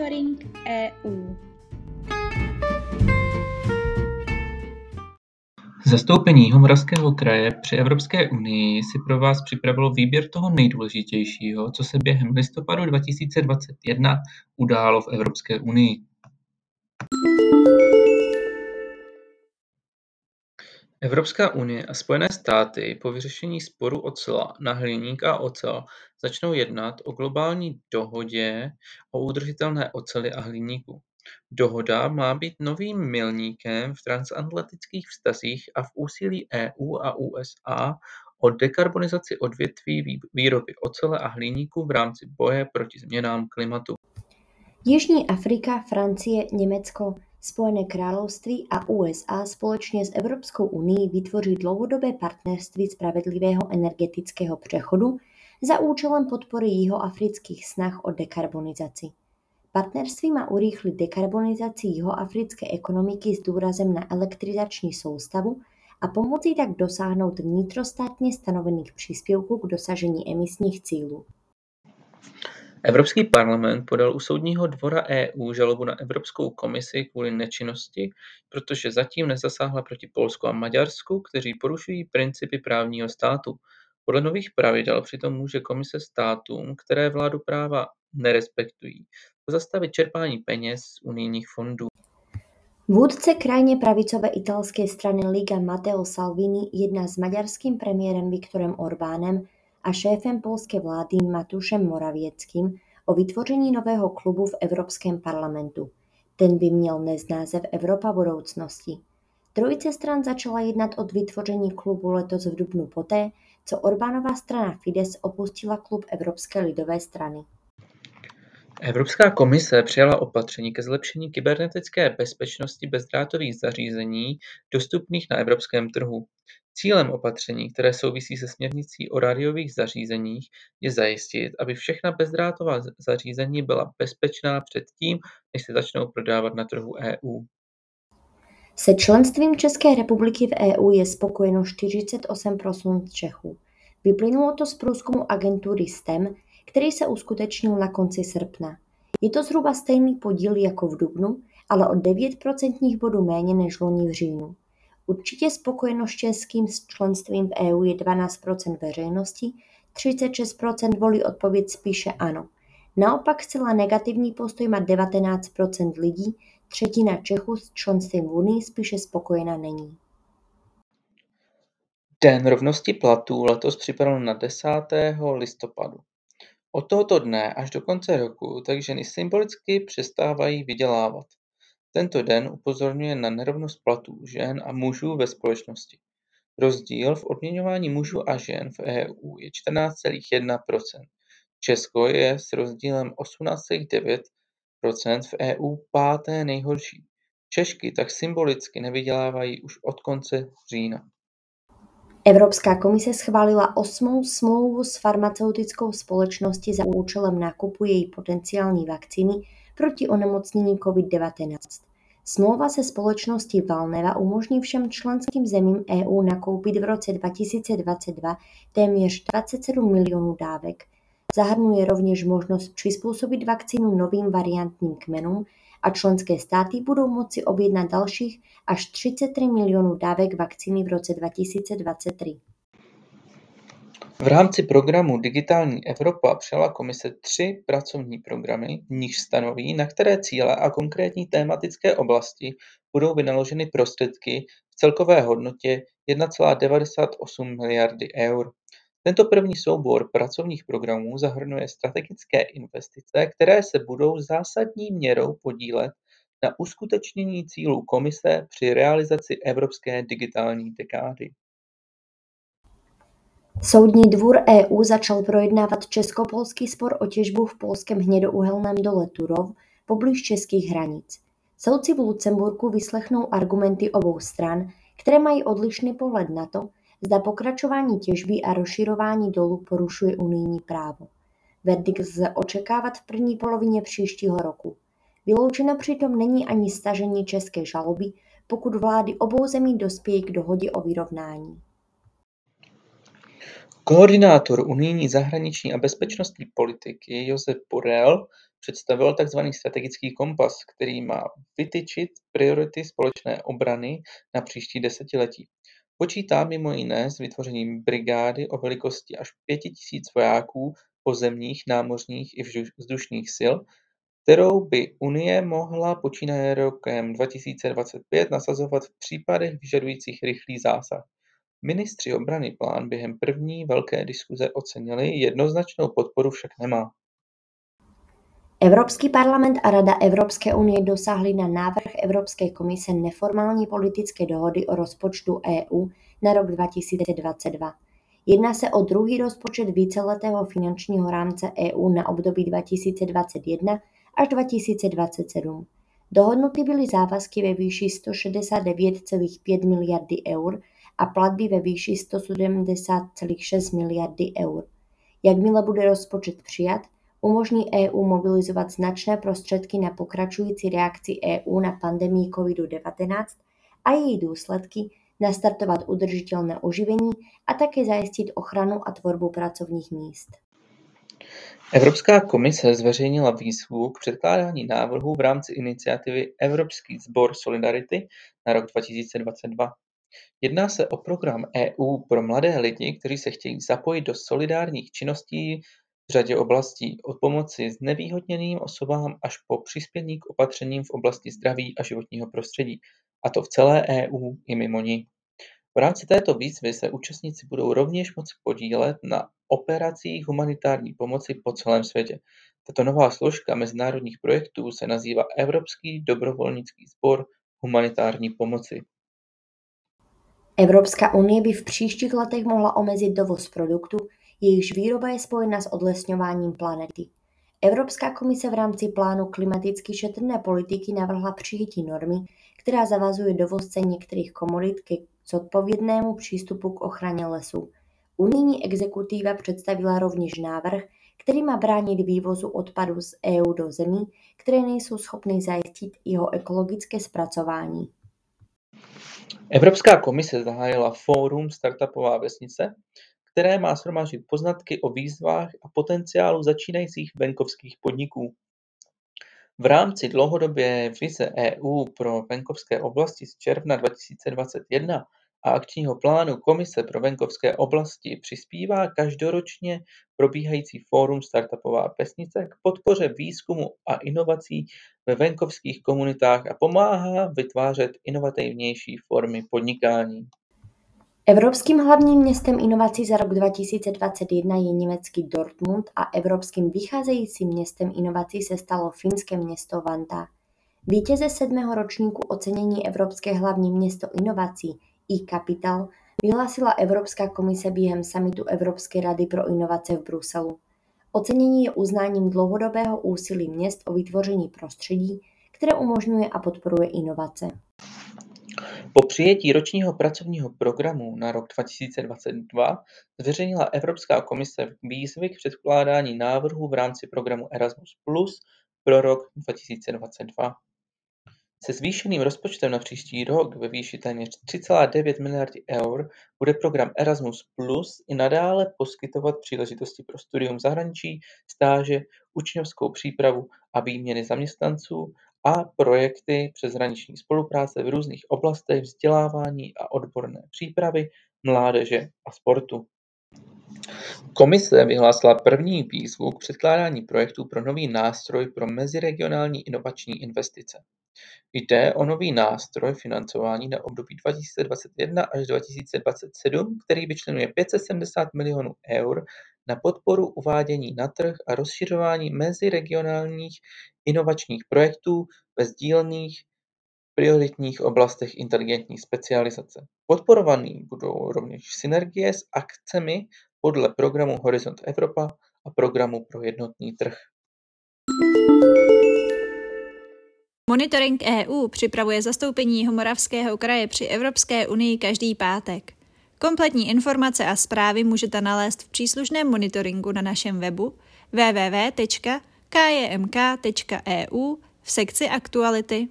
Monitoring EU Zastoupení Jihomoravského kraje při Evropské unii si pro vás připravilo výběr toho nejdůležitějšího, co se během listopadu 2021 událo v Evropské unii. Evropská unie a Spojené státy po vyřešení sporu ocela na hliník a ocel začnou jednat o globální dohodě o udržitelné oceli a hliníku. Dohoda má být novým milníkem v transatlantických vztazích a v úsilí EU a USA o dekarbonizaci odvětví výroby ocele a hliníku v rámci boje proti změnám klimatu. Jižní Afrika, Francie, Německo, Spojené království a USA společně s Evropskou unií vytvoří dlouhodobé partnerství spravedlivého energetického přechodu za účelem podpory jihoafrických snah o dekarbonizaci. Partnerství má urýchlit dekarbonizaci jihoafrické ekonomiky s důrazem na elektrizační soustavu a pomoci tak dosáhnout vnitrostátně stanovených příspěvků k dosažení emisních cílů. Evropský parlament podal u Soudního dvora EU žalobu na Evropskou komisi kvůli nečinnosti, protože zatím nezasáhla proti Polsku a Maďarsku, kteří porušují principy právního státu. Podle nových pravidel přitom může Komise státům, které vládu práva nerespektují, pozastavit čerpání peněz z unijních fondů. Vůdce krajně pravicové italské strany Liga Matteo Salvini jedná s maďarským premiérem Viktorem Orbánem a šéfem polské vlády Matušem Moravieckým o vytvoření nového klubu v Evropském parlamentu. Ten by měl nést název Evropa budoucnosti. Trojice stran začala jednat od vytvoření klubu letos v dubnu poté, co Orbánova strana Fidesz opustila klub Evropské lidové strany. Evropská komise přijala opatření ke zlepšení kybernetické bezpečnosti bezdrátových zařízení dostupných na evropském trhu. Cílem opatření, které souvisí se směrnicí o rádiových zařízeních, je zajistit, aby všechna bezdrátová zařízení byla bezpečná předtím, než se začnou prodávat na trhu EU. Se členstvím České republiky v EU je spokojeno 48% Čechů. Vyplynulo to z průzkumu agentury STEM, který se uskutečnil na konci srpna. Je to zhruba stejný podíl jako v dubnu, ale o 9 procentních bodů méně než loni v říjnu. Určitě spokojenost českým s členstvím v EU je 12% veřejnosti, 36% volí odpověď spíše ano. Naopak zcela negativní postoj má 19% lidí, třetina Čechů s členstvím v Unii spíše spokojená není. Den rovnosti platů letos připadal na 10. listopadu. Od tohoto dne až do konce roku tak ženy symbolicky přestávají vydělávat. Tento den upozorňuje na nerovnost platů žen a mužů ve společnosti. Rozdíl v odměňování mužů a žen v EU je 14,1% Česko je s rozdílem 18,9% v EU páté nejhorší. Češky tak symbolicky nevydělávají už od konce října. Evropská komise schválila osmou smlouvu s farmaceutickou společností za účelem nákupu její potenciální vakcíny proti onemocnění COVID-19. Smlouva se společností Valneva umožní všem členským zemím EU nakoupit v roce 2022 téměř 27 milionů dávek. Zahrnuje rovněž možnost přizpůsobit vakcínu novým variantním kmenům a členské státy budou moci objednat dalších až 33 milionů dávek vakcíny v roce 2023. V rámci programu Digitální Evropa přijala Komise tři pracovní programy, v nichž stanoví, na které cíle a konkrétní tématické oblasti budou vynaloženy prostředky v celkové hodnotě 1,98 miliardy eur. Tento první soubor pracovních programů zahrnuje strategické investice, které se budou zásadní měrou podílet na uskutečnění cílů Komise při realizaci Evropské digitální dekády. Soudní dvůr EU začal projednávat česko-polský spor o těžbu v polském hnědouhelném dole Turów poblíž českých hranic. Soudci v Lucemburku vyslechnou argumenty obou stran, které mají odlišný pohled na to, zda pokračování těžby a rozširování dolu porušuje unijní právo. Verdikt lze očekávat v první polovině příštího roku. Vyloučeno přitom není ani stažení české žaloby, pokud vlády obou zemí dospějí k dohodě o vyrovnání. Koordinátor unijní zahraniční a bezpečnostní politiky Josep Borrell představil tzv. strategický kompas, který má vytyčit priority společné obrany na příští desetiletí. Počítá mimo jiné s vytvořením brigády o velikosti až pěti tisíc vojáků pozemních, námořních i vzdušných sil, kterou by Unie mohla počínaje rokem 2025 nasazovat v případech vyžadujících rychlý zásah. Ministři obrany plán během první velké diskuze ocenili, jednoznačnou podporu však nemá. Evropský parlament a Rada Evropské unie dosáhly na návrh Evropské komise neformální politické dohody o rozpočtu EU na rok 2022. Jedná se o druhý rozpočet víceletého finančního rámce EU na období 2021 až 2027. Dohodnuty byly závazky ve výši 169,5 miliardy eur a platby ve výši 170,6 miliardy eur. Jakmile bude rozpočet přijat, umožní EU mobilizovat značné prostředky na pokračující reakci EU na pandemii COVID-19 a její důsledky, nastartovat udržitelné oživení a také zajistit ochranu a tvorbu pracovních míst. Evropská komise zveřejnila výzvu k předkládání návrhů v rámci iniciativy Evropský sbor Solidarity na rok 2022. Jedná se o program EU pro mladé lidi, kteří se chtějí zapojit do solidárních činností v řadě oblastí, od pomoci znevýhodněným osobám až po přispění k opatřením v oblasti zdraví a životního prostředí, a to v celé EU i mimo ní. V rámci této výzvy se účastníci budou rovněž moci podílet na operacích humanitární pomoci po celém světě. Tato nová složka mezinárodních projektů se nazývá Evropský dobrovolnický sbor humanitární pomoci. Evropská unie by v příštích letech mohla omezit dovoz produktů, jejichž výroba je spojena s odlesňováním planety. Evropská komise v rámci plánu klimaticky šetrné politiky navrhla přijetí normy, která zavazuje dovozce některých komodit ke zodpovědnému přístupu k ochraně lesů. Unijní exekutiva představila rovněž návrh, který má bránit vývozu odpadu z EU do zemí, které nejsou schopny zajistit jeho ekologické zpracování. Evropská komise zahájila fórum Startupová vesnice, které má shromáždit poznatky o výzvách a potenciálu začínajících venkovských podniků. V rámci dlouhodobě vize EU pro venkovské oblasti z června 2021 a akčního plánu Komise pro venkovské oblasti přispívá každoročně probíhající fórum Startupová vesnice k podpoře výzkumu a inovací ve venkovských komunitách a pomáhá vytvářet inovativnější formy podnikání. Evropským hlavním městem inovací za rok 2021 je německý Dortmund a evropským vycházejícím městem inovací se stalo finské město Vanta. Vítěze sedmého ročníku ocenění Evropské hlavní město inovací e-Capital vyhlásila Evropská komise během summitu Evropské rady pro inovace v Bruselu. Ocenění je uznáním dlouhodobého úsilí měst o vytvoření prostředí, které umožňuje a podporuje inovace. Po přijetí ročního pracovního programu na rok 2022 zveřejnila Evropská komise výzvy k předkládání návrhů v rámci programu Erasmus Plus pro rok 2022. Se zvýšeným rozpočtem na příští rok ve výši téměř 3,9 miliardy eur bude program Erasmus Plus i nadále poskytovat příležitosti pro studium zahraničí, stáže, učňovskou přípravu a výměny zaměstnanců a projekty přeshraniční spolupráce v různých oblastech vzdělávání a odborné přípravy, mládeže a sportu. Komise vyhlásila první výzvu k předkládání projektů pro nový nástroj pro meziregionální inovační investice. Jde o nový nástroj financování na období 2021 až 2027, který vyčlenuje 570 milionů eur na podporu uvádění na trh a rozšiřování meziregionálních inovačních projektů ve sdílených prioritních oblastech inteligentní specializace. Podporovaný budou rovněž synergie s akcemi podle programu Horizont Evropa a programu pro jednotný trh. Monitoring EU připravuje zastoupení Jihomoravského kraje při Evropské unii každý pátek. Kompletní informace a zprávy můžete nalézt v příslušném monitoringu na našem webu www.kjmk.eu v sekci Aktuality.